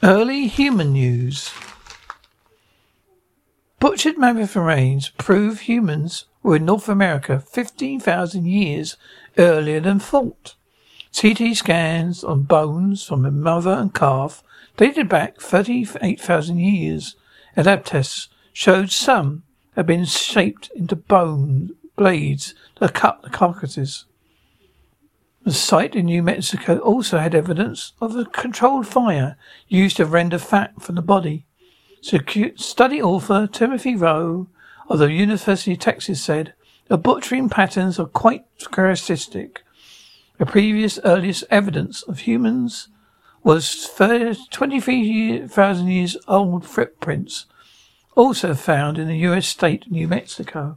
Early human news. Butchered mammoth remains prove humans were in North America 15,000 years earlier than thought. CT scans on bones from a mother and calf dated back 38,000 years, and lab tests showed some had been shaped into bone blades that cut the carcasses. The site in New Mexico also had evidence of a controlled fire used to render fat from the body. Study author Timothy Rowe of the University of Texas said the butchering patterns are quite characteristic. The previous earliest evidence of humans was 23,000 years old footprints, also found in the U.S. state New Mexico.